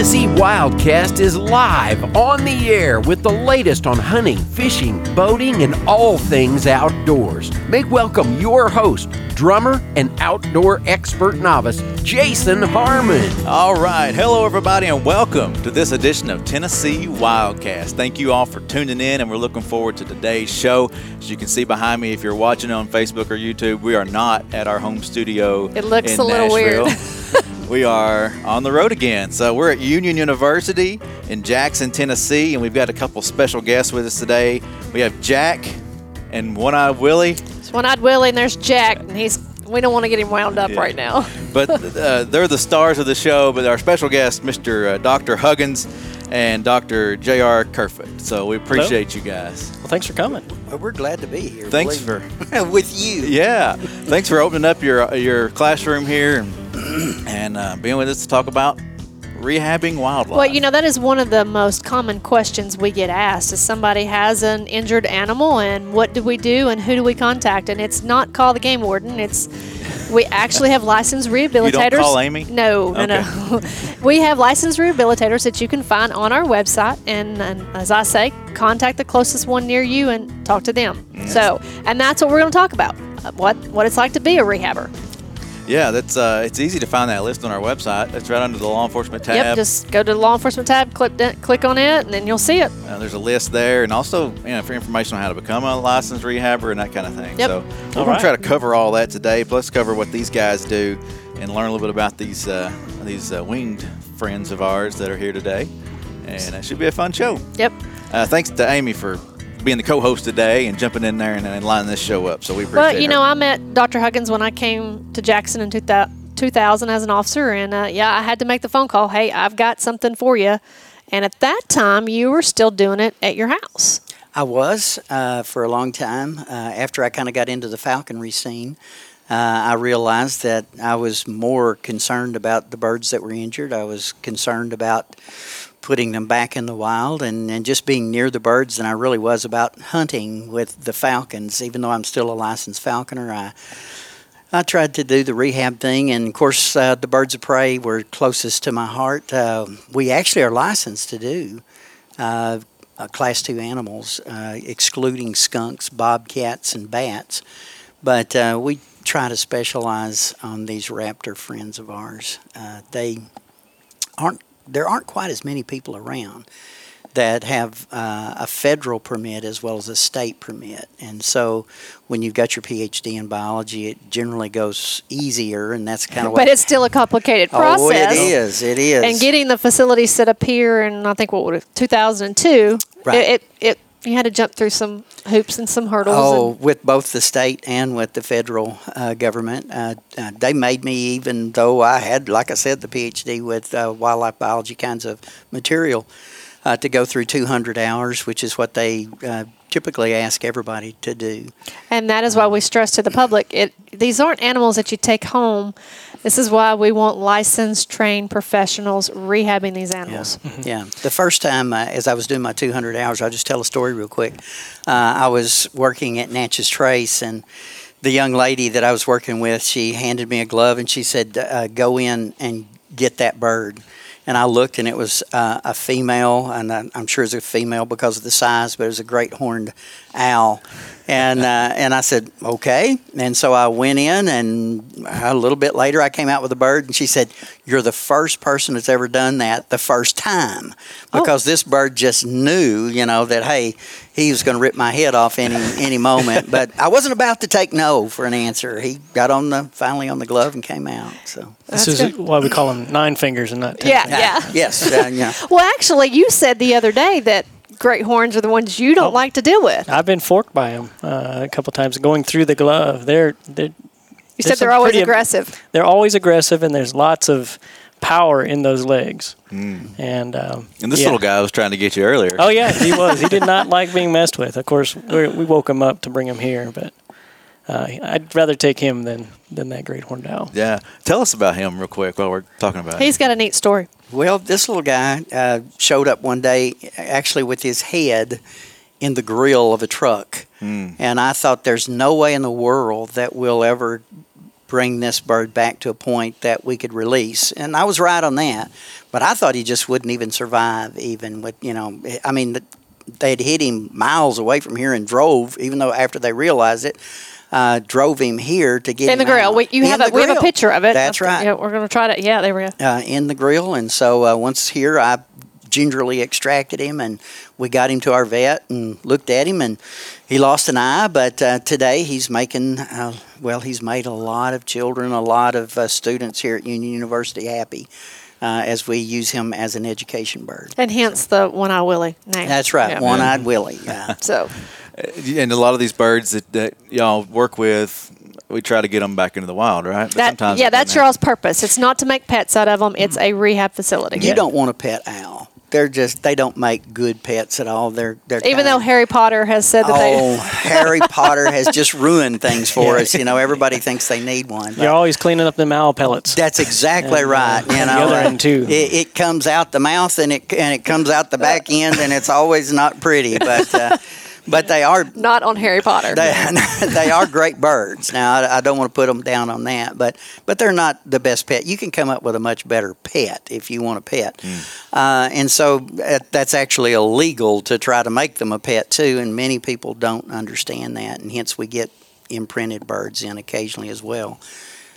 Tennessee Wildcast is live on the air with the latest on hunting, fishing, boating, and all things outdoors. Make welcome your host, drummer and outdoor expert novice, Jason Harmon. All right. Hello, everybody, and welcome to this edition of Tennessee Wildcast. Thank you all for tuning in, and we're looking forward to today's show. As you can see behind me, if you're watching on Facebook or YouTube, we are not at our home studio. It looks in a little Nashville. weird. we are on the road again. So we're at Union University in Jackson, Tennessee, and we've got a couple special guests with us today. We have Jack and One Eye Willie. It's one-eyed Willie, and there's Jack, and he's. We don't want to get him wound up Yeah. right now. but uh, they're the stars of the show. But our special guest, Mr. Uh, Dr. Huggins and Dr. J.R. Kerfoot. So we appreciate you guys. Well, thanks for coming. Well, we're glad to be here. Thanks believe me. with you. Yeah, thanks for opening up your your classroom here and, and uh, being with us to talk about rehabbing wildlife. Well, you know that is one of the most common questions we get asked: is somebody has an injured animal, and what do we do, and who do we contact? And it's not call the game warden. It's we actually have licensed rehabilitators. You don't call Amy? No, no, no. we have licensed rehabilitators that you can find on our website, and, and as I say, contact the closest one near you and talk to them. So, and that's what we're going to talk about: what what it's like to be a rehabber. Yeah, that's uh, it's easy to find that list on our website. It's right under the law enforcement tab. Yep, just go to the law enforcement tab, click click on it, and then you'll see it. Uh, there's a list there, and also you know for information on how to become a licensed rehabber and that kind of thing. Yep. So we're All going to right. try to cover all that today, plus cover what these guys do, and learn a little bit about these uh, these uh, winged friends of ours that are here today. And it should be a fun show. Yep. Uh, thanks to Amy for being the co-host today and jumping in there and, and lining this show up. So we appreciate Well, you her. know, I met Dr. Huggins when I came to Jackson in 2000, 2000 as an officer, and uh, yeah, I had to make the phone call. Hey, I've got something for you. And at that time, you were still doing it at your house. I was uh, for a long time. Uh, after I kind of got into the falconry scene, uh, I realized that I was more concerned about the birds that were injured. I was concerned about putting them back in the wild and, and just being near the birds than I really was about hunting with the falcons. Even though I'm still a licensed falconer, I I tried to do the rehab thing, and of course, uh, the birds of prey were closest to my heart. Uh, we actually are licensed to do uh, class two animals, uh, excluding skunks, bobcats, and bats. But uh, we try to specialize on these raptor friends of ours. Uh, they aren't. There aren't quite as many people around that have uh, a federal permit as well as a state permit. And so when you've got your PhD in biology, it generally goes easier, and that's kind of what. But it's still a complicated process. Oh, it is. It is. And getting the facility set up here in, I think, what would it, 2002, Right. it, it, it, you had to jump through some hoops and some hurdles. Oh, with both the state and with the federal uh, government, uh, uh, they made me, even though I had, like I said, the PhD with uh, wildlife biology kinds of material, uh, to go through 200 hours, which is what they uh, typically ask everybody to do. And that is why we stress to the public it these aren't animals that you take home. This is why we want licensed, trained professionals rehabbing these animals. Yeah. The first time, uh, as I was doing my 200 hours, I'll just tell a story real quick. Uh, I was working at Natchez Trace, and the young lady that I was working with, she handed me a glove and she said, uh, "Go in and get that bird." And I looked, and it was uh, a female, and I- I'm sure it's a female because of the size, but it was a great horned owl. And uh, and I said, okay. And so I went in, and a little bit later, I came out with a bird, and she said, "You're the first person that's ever done that the first time," because this bird just knew, you know, that hey, he was going to rip my head off any any moment. But I wasn't about to take no for an answer. He got on the finally on the glove and came out. So This That's is good. why we call them nine fingers and not ten. Yeah, fingers. yeah. yes, uh, yeah. Well, actually, you said the other day that great horns are the ones you don't Oh. like to deal with. I've been forked by them uh, a couple times going through the glove. They're they're You said they're always pretty- aggressive. they're always aggressive and there's lots of power in those legs. And um, and this yeah. little guy was trying to get you earlier. Oh yeah, he was. He did not like being messed with. Of course, we, we woke him up to bring him here, but uh, I'd rather take him than than that great horned owl. Yeah. Tell us about him real quick while we're talking about He's it. got a neat story. Well, this little guy uh, showed up one day, actually with his head in the grill of a truck, and I thought, "There's no way in the world that we'll ever bring this bird back to a point that we could release. And I was right on that. But I thought he just wouldn't even survive, even with, you know, I mean, they had hit him miles away from here and drove, even though after they realized it, uh, drove him here to get in the him grill. out. We, you In have the a, we have a picture of it. That's right. Yeah, we're gonna try to. Yeah, there we go. uh, in the grill. And so uh, once here, I gingerly extracted him and we got him to our vet and looked at him and he lost an eye. But uh, today he's making, uh, well, he's made a lot of children, a lot of uh, students here at Union University happy. Uh, as we use him as an education bird. And hence the one eye Willie name. That's right, Yeah. one-eyed Willie. Yeah. So And a lot of these birds that, that y'all work with, we try to get them back into the wild, right? That sometimes yeah, that's don't. y'all's purpose. It's not to make pets out of them. It's a rehab facility. You don't want a pet owl. They're just they don't make good pets at all. They're they're Even kinda- though Harry Potter has said that Oh, they. Harry Potter has just ruined things for us. You know, everybody thinks they need one. but- You're always cleaning up them owl pellets. That's exactly And, uh, right. You on the other uh, end, too. It, it comes out the mouth and it and it comes out the back end, and it's always not pretty. But uh, but they are Not on Harry Potter. they, they are great birds. Now I, I don't want to put them down on that, but but they're not the best pet. You can come up with a much better pet if you want a pet, uh, and so uh, that's actually illegal to try to make them a pet too. And many people don't understand that, and hence we get imprinted birds in occasionally as well.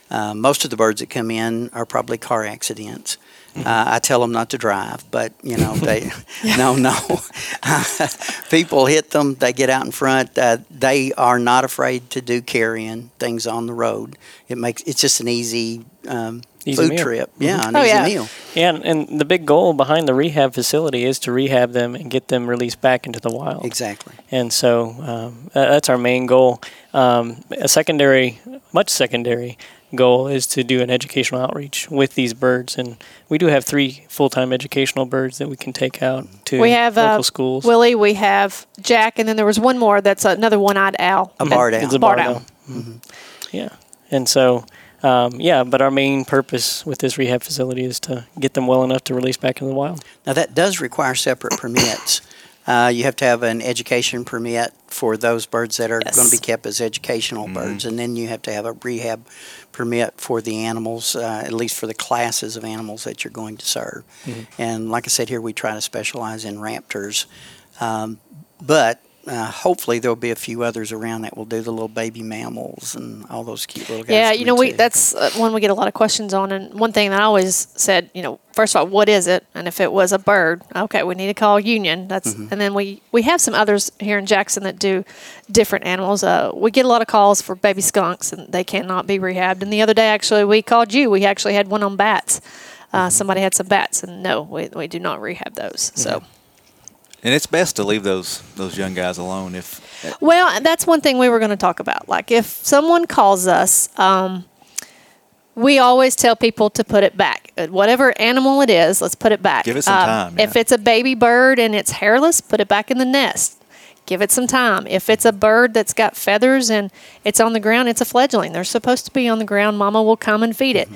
Uh, most of the birds that come in are probably car accidents. Uh, I tell them not to drive, but you know they, no, no. People hit them. They get out in front. Uh, they are not afraid to do carrying things on the road. It makes it's just an easy, um, Easy food meal. Mm-hmm. trip. Yeah, an Oh, easy yeah. meal. Yeah, and, and the big goal behind the rehab facility is to rehab them and get them released back into the wild. Exactly. And so um, that's our main goal. Um, a secondary, much secondary goal is to do an educational outreach with these birds. And we do have three full time educational birds that we can take out to we have local uh, schools. Willie. We have Jack, and then there was one more. That's another one-eyed owl. A barred owl. It's a Barred barred owl. owl. Mhm. Yeah. And so, um, yeah, but our main purpose with this rehab facility is to get them well enough to release back into the wild. Now that does require separate permits. Uh, you have to have an education permit for those birds that are Yes. going to be kept as educational birds, and then you have to have a rehab permit for the animals, uh, at least for the classes of animals that you're going to serve. And like I said, here we try to specialize in raptors, um, but uh, hopefully there'll be a few others around that will do the little baby mammals and all those cute little guys. Yeah, you know, we too. that's uh, one we get a lot of questions on. And one thing that I always said, you know, first of all, what is it? And if it was a bird, okay, we need to call Union. That's Mm-hmm. and then we we have some others here in Jackson that do different animals. Uh, we get a lot of calls for baby skunks, and they cannot be rehabbed. And the other day, actually, we called you. We actually had one on bats. Mm-hmm. Uh, somebody had some bats, and no, we, we do not rehab those. So. And it's best to leave those those young guys alone if Well, that's one thing we were going to talk about. Like, if someone calls us, um, we always tell people to put it back. Uh, Whatever animal it is, let's put it back. Give it some Um, time, If yeah. it's a baby bird and it's hairless, put it back in the nest. Give it some time. If it's a bird that's got feathers and it's on the ground, it's a fledgling. They're supposed to be on the ground. Mama will come and feed it.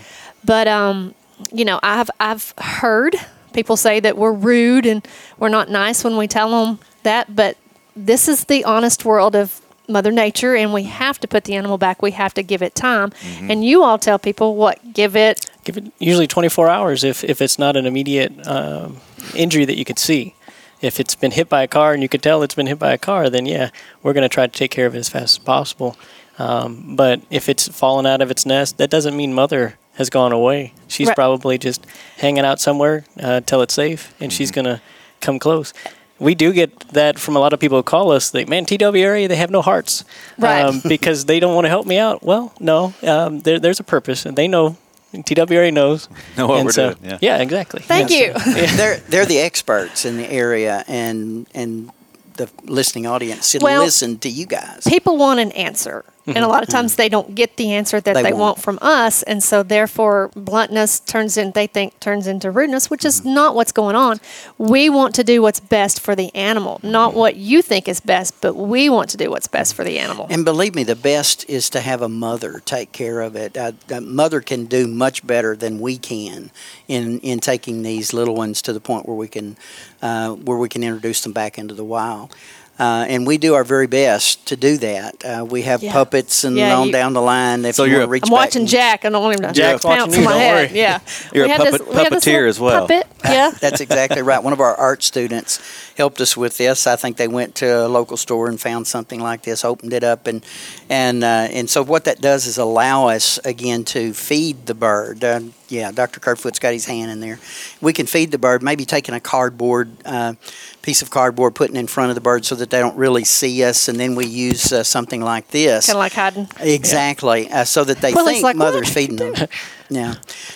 But um, you know, I've I've heard people say that we're rude and we're not nice when we tell them that, but this is the honest world of Mother Nature, and we have to put the animal back. We have to give it time. And you all tell people what give it. Give it usually 24 hours if, if it's not an immediate um, injury that you could see. If it's been hit by a car and you could tell it's been hit by a car, then yeah, we're going to try to take care of it as fast as possible. Um, but if it's fallen out of its nest, that doesn't mean mother has gone away. She's Right. probably just hanging out somewhere uh, till it's safe, and she's going to come close. We do get that from a lot of people who call us. Like, man, TWRA, they have no hearts, Right. um, because they don't want to help me out. Well, no, um, there, there's a purpose, and they know. TWRA knows. Know what And we're so- doing, yeah. exactly. Thank Yeah, you. so- they're they're the experts in the area, and and the listening audience should Well, listen to you guys. People want an answer. And a lot of times they don't get the answer that They they, want from us, and so therefore bluntness turns in. They think turns into rudeness, which is not what's going on. We want to do what's best for the animal, not what you think is best, but we want to do what's best for the animal. And believe me, the best is to have a mother take care of it. Uh, a mother can do much better than we can in in taking these little ones to the point where we can uh, where we can introduce them back into the wild. Uh, and we do our very best to do that. Uh, we have Yeah. puppets and Yeah, on you- down the line. If So you you're wanna a- reach I'm back watching and- Jack. I don't want him to Jack's pounce watching on you, my don't head. worry. Yeah, You're we a have this, puppet- we have this puppeteer as well. Puppet. Yeah. That's exactly right. One of our art students helped us with this. I think they went to a local store and found something like this, opened it up, and and uh, and so what that does is allow us again to feed the bird. Uh, yeah, Dr. Kerfoot's got his hand in there. We can feed the bird, maybe taking a cardboard uh, piece of cardboard, putting in front of the bird so that they don't really see us, and then we use uh, something like this. Kind of like hiding. Exactly, uh, so that they Well, think like, mother's feeding them. Yeah.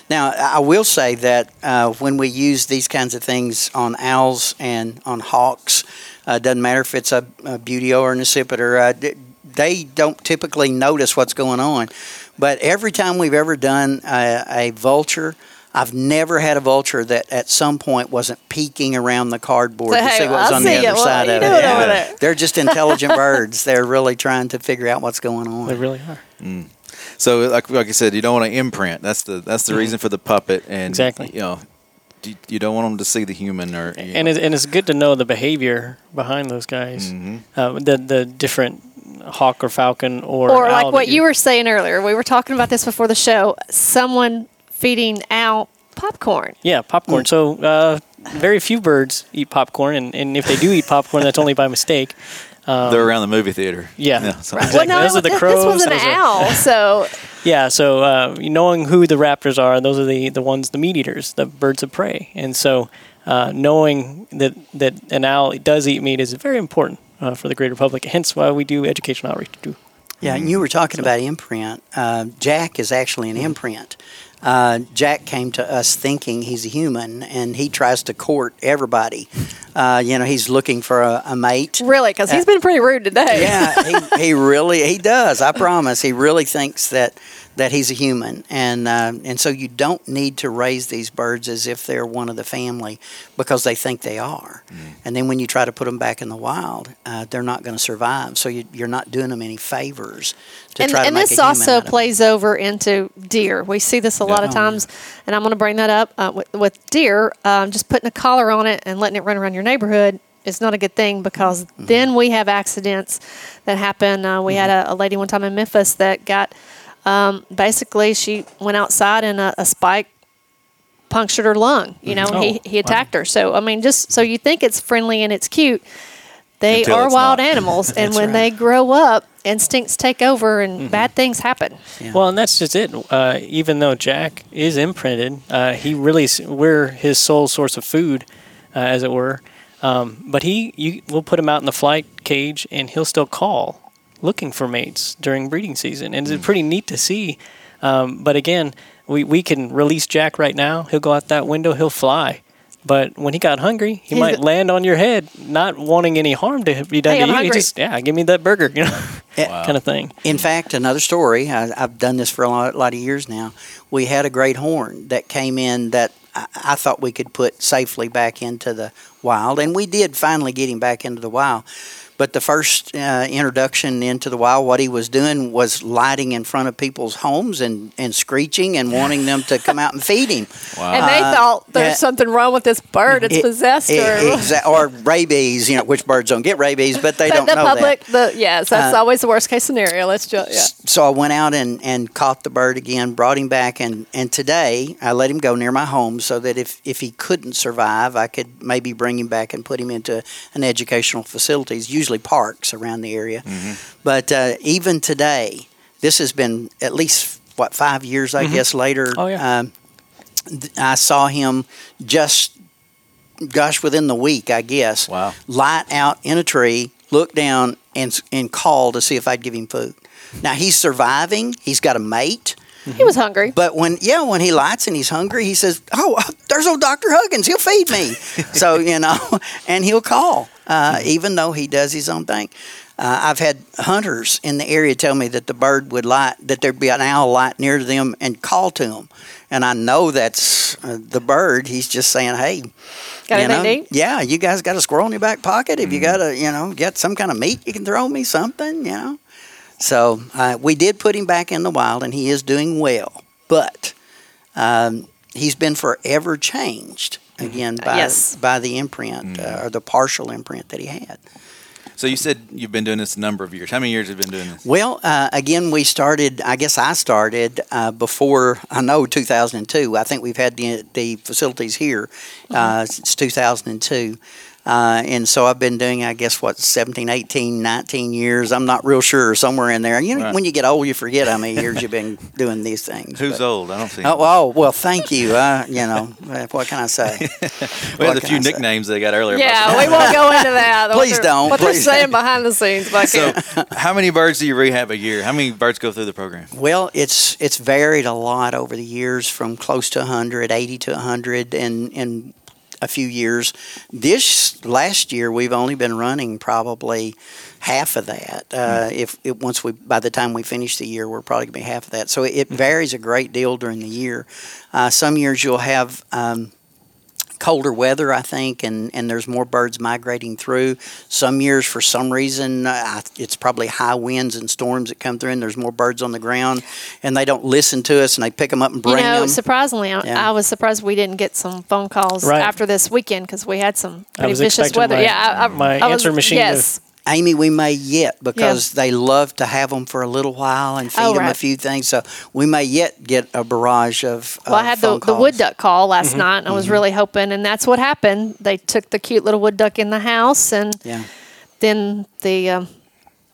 Now, I will say that uh, when we use these kinds of things on owls and on hawks, uh, doesn't matter if it's a, a buteo or an accipiter, uh, they don't typically notice what's going on. But every time we've ever done a, a vulture, I've never had a vulture that at some point wasn't peeking around the cardboard Say, to hey, see what was I on the other What side are of it. doing over there? They're just intelligent birds. They're really trying to figure out what's going on. They really are. So, like, like I said, you don't want to imprint. That's the that's the reason for the puppet, and Exactly. You know, you, you don't want them to see the human or. and know. it's, and it's good to know the behavior behind those guys, uh, the the different hawk or falcon or Or owl like what you were saying earlier. We were talking about this before the show. Someone feeding owl popcorn. Yeah, popcorn. So uh, very few birds eat popcorn, and, and if they do eat popcorn, that's only by mistake. They're around the movie theater. Yeah. so- Exactly. Those are the this- crows, This was an those are- owl, so Yeah, so uh, knowing who the raptors are, those are the, the ones, the meat eaters, the birds of prey. And so uh, knowing that, that an owl does eat meat is very important uh, for the greater public, hence why we do educational outreach. Too. Yeah, and you were talking about imprint. Uh, Jack is actually an imprint. Uh, Jack came to us thinking he's a human, and he tries to court everybody. Uh, you know, he's looking for a, a mate. really, because he's been pretty rude today. Yeah, he, he really he does. I promise. He really thinks that that he's a human, and uh, and so you don't need to raise these birds as if they're one of the family because they think they are. And then when you try to put them back in the wild, uh, they're not going to survive. So you, you're not doing them any favors to and, try to and make this a human also out of 'em. plays over into deer. We see this a lot of Oh, times, and I'm going to bring that up uh, with, with deer. Um, just putting a collar on it and letting it run around your neighborhood is not a good thing because Mm-hmm. then we have accidents that happen. Uh, we had Mm-hmm. a, a lady one time in Memphis that got um, basically she went outside and a, a spike punctured her lung. You know, Oh, he, he attacked her. So I mean, just so you think it's friendly and it's cute, they Until are wild not. animals, and when right. they grow up, instincts take over and Mm-hmm. bad things happen. Yeah. Well, and that's just it. Uh, even though Jack is imprinted, uh, he really we're his sole source of food, uh, as it were. Um, but he, you, we'll put him out in the flight cage, and he'll still call, looking for mates during breeding season, and it's pretty neat to see. Um, but again, we, we can release Jack right now. He'll go out that window. He'll fly. But when he got hungry, he He's might the- land on your head, not wanting any harm to be done Hey, to I'm you. He hungry. just yeah, give me that burger, you know, Yeah. kind of thing. In fact, another story, I, I've done this for a lot, lot of years now. We had a great horn that came in that I, I thought we could put safely back into the wild, and we did finally get him back into the wild. But the first uh, introduction into the wild, what he was doing was lighting in front of people's homes and, and screeching and wanting them to come out and feed him. And they Uh, thought there's yeah. something wrong with this bird. It's It- possessed it- or. exa- or rabies, you know, which birds don't get rabies, but they But don't the know public, that. the yes, that's Uh, always the worst case scenario. Let's just yeah. So I went out and, and caught the bird again, brought him back, and, and today I let him go near my home so that if, if he couldn't survive, I could maybe bring him back and put him into an educational facilities, usually parks around the area. But uh, even today, this has been at least, what, five years, I guess, later. Oh, yeah. Um, I saw him just, gosh, within the week, I guess Wow. light out in a tree, look down, and and call to see if I'd give him food. Now he's surviving. He's got a mate. He was hungry. But when yeah, when he lights and he's hungry, he says, "Oh, there's old Doctor Huggins. He'll feed me." so you know, and he'll call, uh, even though he does his own thing. Uh, I've had hunters in the area tell me that the bird would light, that there'd be an owl light near them and call to them, and I know that's uh, the bird. He's just saying, "Hey, Got you anything know, yeah, you guys got a squirrel in your back pocket. If you got a, you know, get some kind of meat, you can throw me something, you know. So uh, we did put him back in the wild, and he is doing well. But um, he's been forever changed again by Yes. by the imprint uh, or the partial imprint that he had. So you said you've been doing this a number of years. How many years have you been doing this? Well, uh, again, we started. I guess I started uh, before I know 2002. I think we've had the, the facilities here uh, since 2002. Uh, and so I've been doing, I guess, what, 17, 18, 19 years. I'm not real sure, somewhere in there. You know, Right. when you get old, you forget how many years you've been doing these things. Who's but- old? I don't see. Oh, oh, well, thank you. Uh, you know, uh, what can I say? we had a few I say? nicknames they got earlier. Yeah, we won't go into that. Please they're- don't, What they're saying behind the scenes back So, how many birds do you rehab a year? How many birds go through the program? Well, it's it's varied a lot over the years, from close to 100, 80 to 100, and in a few years. This last year, we've only been running probably half of that. Uh, if it, once we by the time we finish the year, we're probably gonna be half of that. So it varies a great deal during the year. Uh, some years you'll have. Um, colder weather, I think, and, and there's more birds migrating through. Some years, for some reason, uh, I- it's probably high winds and storms that come through, and there's more birds on the ground, and they don't listen to us, and they pick them up and You bring know, them. surprisingly, I- Yeah. I was surprised we didn't get some phone calls Right. after this weekend because we had some I pretty was vicious weather. my- yeah, I, I, my I was, answer machine to- Yes, Amy, we may yet because they love to have them for a little while and feed Oh, them a few things. So we may yet get a barrage of. Well, I of had the, phone the wood duck call last Mm-hmm. night, and I was really hoping, and that's what happened. They took the cute little wood duck in the house, and Yeah, then the um,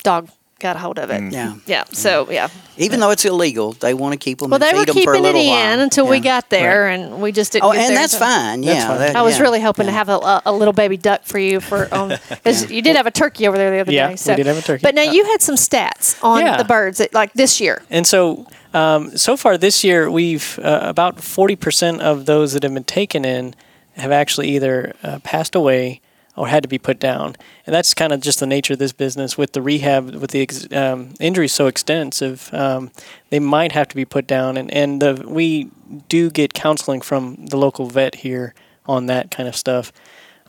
dog got a hold of it. yeah. Yeah, so yeah. Even though it's illegal, they want to keep them. Well, and they feed were 'em for a keeping it little in while. until we got there, and we just didn't. Oh, get and there that's until- fine. That's yeah, fine. that- I was yeah, really hoping to have a, a, a little baby duck for you for um 'cause you did have a turkey over there the other Yeah, day. we So. did have a turkey. But now Uh, you had some stats on Yeah. the birds that, like this year. And so, um, so far this year, we've uh, about 40% of those that have been taken in have actually either uh, passed away or had to be put down. And that's kind of just the nature of this business with the rehab, with the ex- um, injuries so extensive, um, they might have to be put down. And, and the, we do get counseling from the local vet here on that kind of stuff.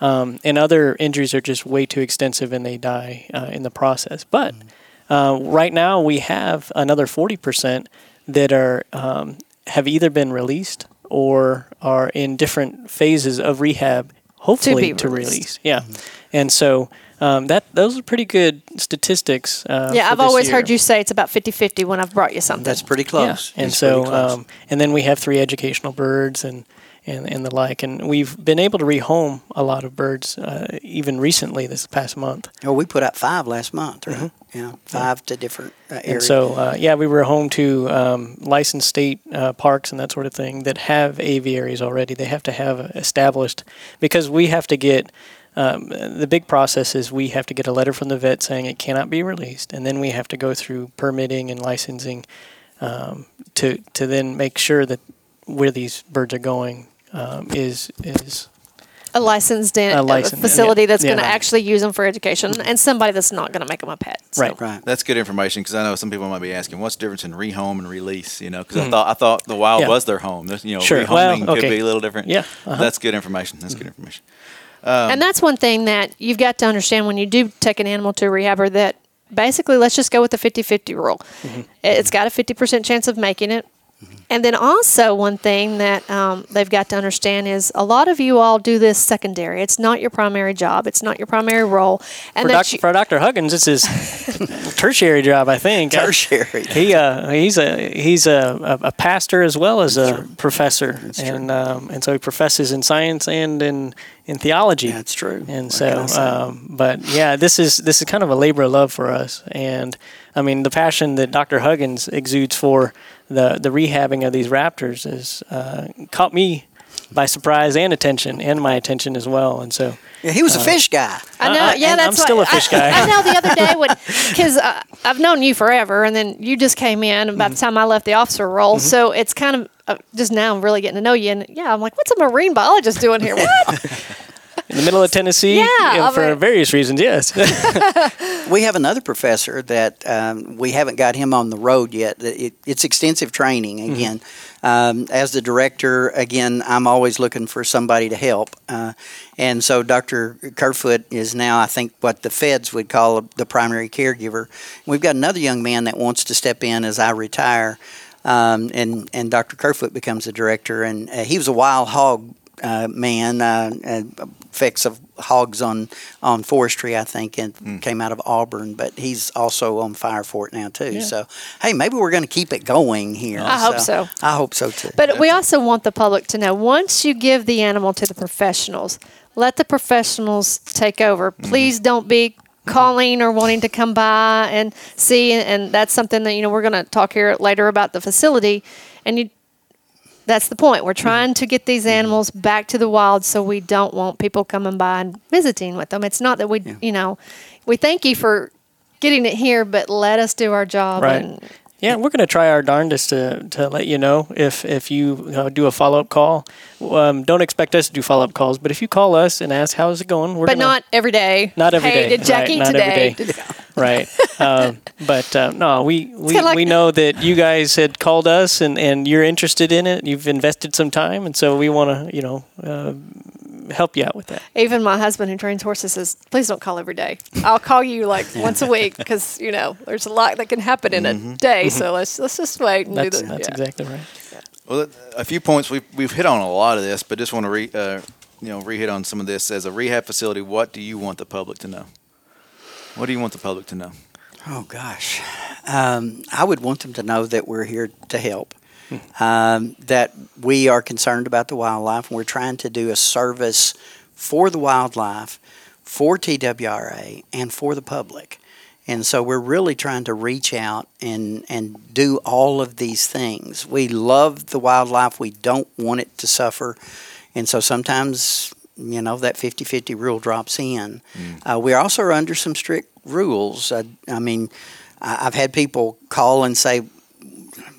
Um, and other injuries are just way too extensive and they die uh, in the process. But uh, right now, we have another 40% that are um, have either been released or are in different phases of rehab, hopefully to, released. release. Yeah, and so um, that those are pretty good statistics. Uh, yeah, for I've this always year. heard you say it's about 50-50 when I've brought you something. That's pretty Yeah, close. and It's so close. um, and then we have three educational birds and. And, and the like, and we've been able to rehome a lot of birds, uh, even recently this past month. oh, we put out five last month, right? Yeah, five to different uh, areas. Mm-hmm. And so, uh, yeah, we were home to um, licensed state uh, parks and that sort of thing that have aviaries already. They have to have established because we have to get. Um, the big process is we have to get a letter from the vet saying it cannot be released, and then we have to go through permitting and licensing um, to to then make sure that where these birds are going um, is is a licensed in, A a licensed- facility yeah, that's yeah. going to actually use them for education, and somebody that's not going to make them a pet. So. Right. right. That's good information because I know some people might be asking, what's the difference in rehome and release? You know, because I thought I thought the wild Hmm. Yeah. was their home. There's, you know, Sure. rehoming Well, could be a little different. Yeah. Uh-huh. That's good information. That's good information. and that's one thing that you've got to understand when you do take an animal to a rehabber that basically let's just go with the 50-50 rule it's got a 50% chance of making it and then also one thing that um, they've got to understand is a lot of you all do this secondary it's not your primary job it's not your primary role and for, doc, you- for Dr. Huggins. It's his tertiary job, I think. Tertiary. He uh, he's a he's a, a, a pastor as well as a professor, and um, and so he professes in science and in in theology. That's true. And What so, can I say? um, but yeah, this is this is kind of a labor of love for us, and I mean the passion that Dr. Huggins exudes for the the rehabbing of these raptors has uh, caught me by surprise and attention, and my attention as well. And so, Yeah, he was a fish guy. I know, I- yeah, and that's I'm still what, a fish guy. I know the other day when, because uh, I've known you forever, and then you just came in about the Mm-hmm. time I left the officer role. So it's kind of uh, just now I'm really getting to know you, and yeah, I'm like, what's a marine biologist doing here? What? in the middle of Tennessee, Yeah, you know, I for mean- various reasons, yes. We have another professor that um, we haven't got him on the road yet. It, it's extensive training Mm-hmm. again. Um, as the director, again, I'm always looking for somebody to help. Uh, and so Dr. Kerfoot is now, I think, what the feds would call the primary caregiver. We've got another young man that wants to step in as I retire. Um, and, and Dr. Kerfoot becomes the director. And uh, he was a wild hog uh, man, uh, uh, effects of hogs on on forestry, I think, and hmm. came out of Auburn. But he's also on fire for it now too. Yeah. So hey, maybe we're going to keep it going here. I hope so. I hope so too. But we also want the public to know once you give the animal to the professionals, let the professionals take over. Mm-hmm. Please don't be calling or wanting to come by and see. And that's something that, you know, we're going to talk here later about the facility. And you, that's the point. We're trying to get these animals back to the wild so we don't want people coming by and visiting with them. It's not that we, you know, we thank you for getting it here, but let us do our job. Right. And Yeah, we're going to try our darndest to, to let you know if if you uh, do a follow up call. Um, don't expect us to do follow up calls, but if you call us and ask how's it going, we're but gonna, not every day. Not every hey, day, did Jackie right, not every today? day. right. Um, but uh, no, we we, like- we know that you guys had called us and, and you're interested in it. You've invested some time, and so we want to you know uh, help you out with that. Even my husband who trains horses says, please don't call every day. I'll call you like once a week because, you know, there's a lot that can happen in a day. So let's let's just wait and That's do the that's yeah. exactly right. Well, a few points we've we've hit on a lot of this, but just want to re uh, you know re-hit on some of this. As a rehab facility, what do you want the public to know? What do you want the public to know? Oh gosh, um, I would want them to know that we're here to help. Um, that we are concerned about the wildlife, and we're trying to do a service for the wildlife, for TWRA, and for the public. And so we're really trying to reach out and, and do all of these things. We love the wildlife. We don't want it to suffer. And so sometimes, you know, that 50 50 rule drops in. Uh, we also are under some strict rules. I, I mean, I've had people call and say,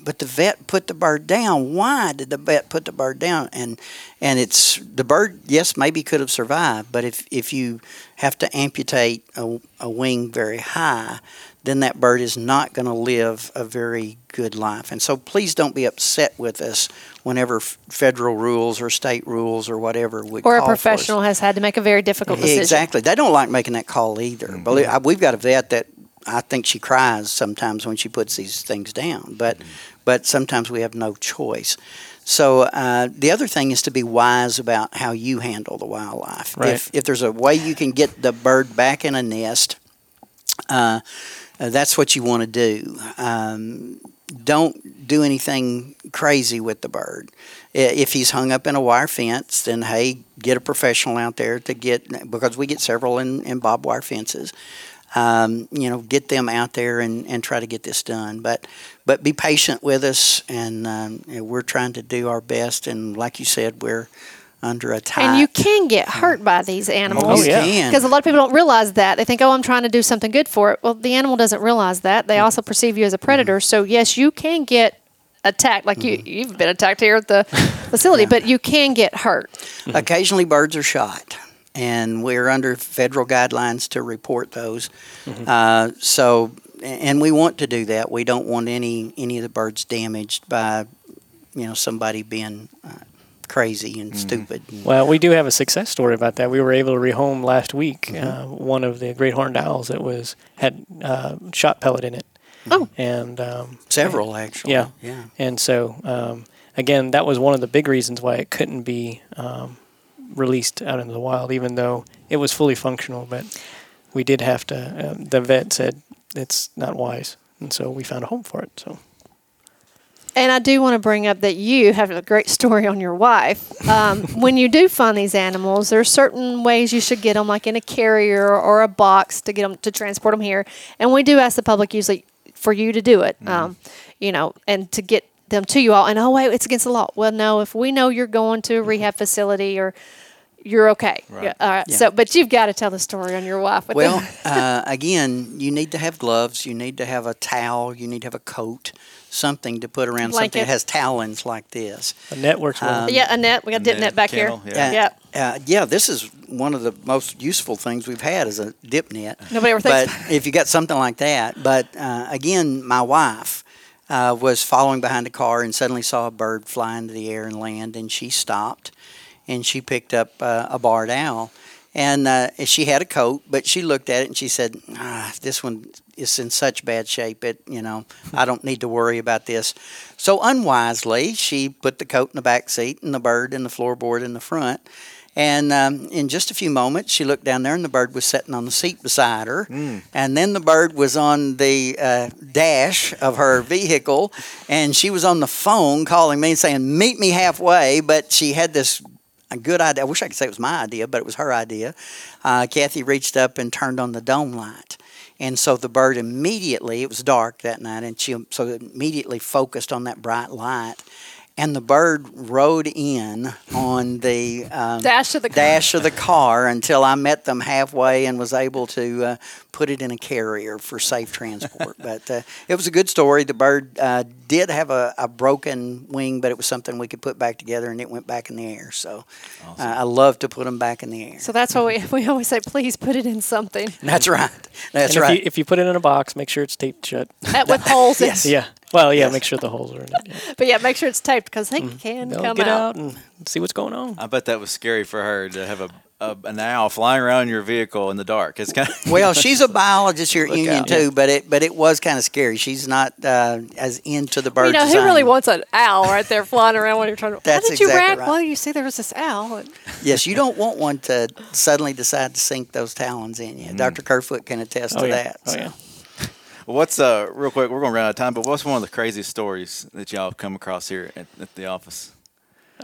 but the vet put the bird down. Why did the vet put the bird down? And and it's the bird. Yes, maybe could have survived, but if if you have to amputate a, a wing very high, then that bird is not going to live a very good life. And so please don't be upset with us whenever f- federal rules or state rules or whatever would Or a call for us. professional has had to make a very difficult decision. Exactly. They don't like making that call either. Believe, I, we've got a vet that I think she cries sometimes when she puts these things down, but but sometimes we have no choice. So uh, the other thing is to be wise about how you handle the wildlife. Right. If if there's a way you can get the bird back in a nest, uh, uh, that's what you want to do. Um, don't do anything crazy with the bird. If he's hung up in a wire fence, then hey, get a professional out there to get because we get several in, in barbed wire fences. Um, you know, get them out there and, and try to get this done. But but be patient with us, and um, know, we're trying to do our best. And like you said, we're under a tight. And you can get hurt by these animals. Oh, yeah. Because a lot of people don't realize that. They think, oh, I'm trying to do something good for it. Well, the animal doesn't realize that. They also perceive you as a predator. So, yes, you can get attacked. Like you, you've been attacked here at the facility, but you can get hurt. Occasionally, birds are shot, and we're under federal guidelines to report those. Uh, so, and we want to do that. We don't want any any of the birds damaged by, you know, somebody being uh, crazy and stupid. Well, we do have a success story about that. We were able to rehome last week uh, one of the great horned owls that was had uh, shot pellet in it. Oh. and um, Several, actually. Yeah. yeah. and so um, again, that was one of the big reasons why it couldn't be um, released out into the wild, even though it was fully functional. But we did have to. Uh, the vet said it's not wise, and so we found a home for it. So And I do want to bring up that you have a great story on your wife. Um, when you do find these animals, there are certain ways you should get them, like in a carrier or a box to get them to transport them here. And we do ask the public usually for you to do it, um, you know, and to get them to you all. And oh wait, it's against the law. Well, no, if we know you're going to a rehab facility or you're okay. Yeah, all right. Yeah. So, but you've got to tell the story on your wife. With Well, uh, again, you need to have gloves. You need to have a towel. You need to have a coat, something to put around something that has talons like this. A net works well. Um, yeah, a net, we got a dip Net, net back kennel, here. yeah. yeah. Uh, yeah, this is one of the most useful things we've had is a dip net. Nobody ever thinks. But if you got something like that, but uh, again, my wife uh, was following behind a car and suddenly saw a bird fly into the air and land, and she stopped, and she picked up uh, a barred owl, and uh, she had a coat, but she looked at it and she said, ah, "This one is in such bad shape. It, you know, I don't need to worry about this." So unwisely, she put the coat in the back seat and the bird in the floorboard in the front. And um, in just a few moments, she looked down there, and the bird was sitting on the seat beside her. And then the bird was on the uh, dash of her vehicle, and she was on the phone calling me and saying, "Meet me halfway." But she had this a good idea. I wish I could say it was my idea, but it was her idea. Uh, Kathy reached up and turned on the dome light. And so the bird immediately, it was dark that night, and she so immediately focused on that bright light. And the bird rode in on the um, Dash of the car. dash of the car until I met them halfway and was able to uh, put it in a carrier for safe transport. but uh, it was a good story. The bird uh, did have a, a broken wing, but it was something we could put back together, and it went back in the air. So uh, I love to put them back in the air. So that's why we, we always say, please put it in something That's right. That's and right. if you, if you put it in a box, make sure it's taped shut. uh, with holes in Yes. Yeah. Well, yeah. Yes. Make sure the holes are in it. Yeah. But yeah, make sure it's taped because they Mm. can They'll come get out. out and see what's going on. I bet that was scary for her to have a, a an owl flying around your vehicle in the dark. It's kind of well, she's a biologist here at Look Union out. too, but it but it was kind of scary. She's not uh, as into the birds. You know, as who really wants an owl right there flying around when you're trying to? That's How did you exactly react? right. Well, you see, there was this owl. Yes, you don't want one to suddenly decide to sink those talons in you. Dr. Kerfoot can attest Oh to yeah. that. Oh so. Yeah. What's uh real quick? We're gonna run out of time, but what's one of the craziest stories that y'all have come across here at, at the office?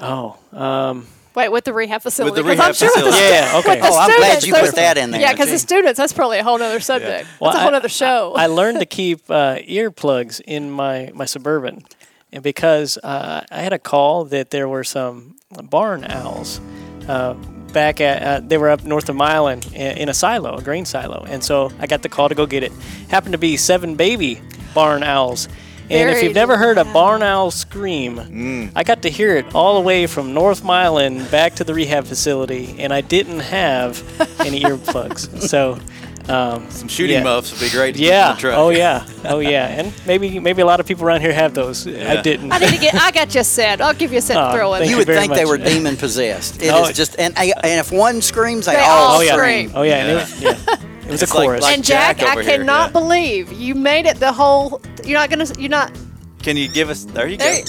Oh. Um, wait, with the rehab facility. the 'cause I'm rehab sure with the facility. yeah. yeah, Okay. with the Oh, I'm glad you put that in there. Yeah, because the students, that's probably a whole other subject. Well, that's a whole I- other show. I learned to keep uh, earplugs in my, my suburban, and because uh, I had a call that there were some barn owls uh, back at uh, they were up north of Milan in, in a silo, a grain silo, and so I got the call to go get it. Happened to be seven baby barn owls. And if you've never heard a barn owl scream, I got to hear it all the way from North Milan back to the rehab facility, and I didn't have any earplugs. So, um, Some shooting Yeah. muffs would be great. To keep in yeah. the truck. Oh yeah. Oh yeah. And maybe maybe a lot of people around here have those. I didn't. I need to get. I got you a set. I'll give you a set Oh, throw in. thank You would very think they were demon possessed. It is Oh, just and I, and if one screams, they, They all, all oh yeah. scream. scream. Oh yeah. And it was, yeah. It was It's a chorus. like- and Jack, Jack I here, cannot yeah. believe you made it the whole. You're not gonna. You're not. Can you give us? There you go. There,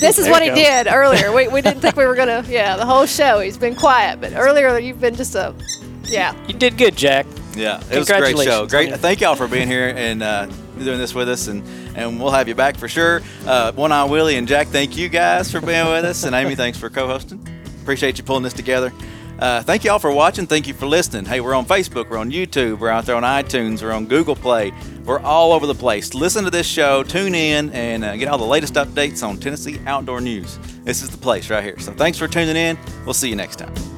this is There what he go. did earlier. We, we didn't think we were gonna. Yeah, the whole show he's been quiet, but earlier you've been just a. Yeah. you did good, Jack. Yeah, it was a great show. Congratulations Great. Thank y'all for being here and uh, doing this with us, and and we'll have you back for sure. Uh, One Eye Willie and Jack, thank you guys for being with us, and Amy, thanks for co-hosting. Appreciate you pulling this together. Uh, thank y'all for watching. Thank you for listening. Hey, we're on Facebook, we're on YouTube, we're out there on iTunes, we're on Google Play. We're all over the place. Listen to this show, tune in, and uh, get all the latest updates on Tennessee outdoor news. This is the place right here. So thanks for tuning in. We'll see you next time.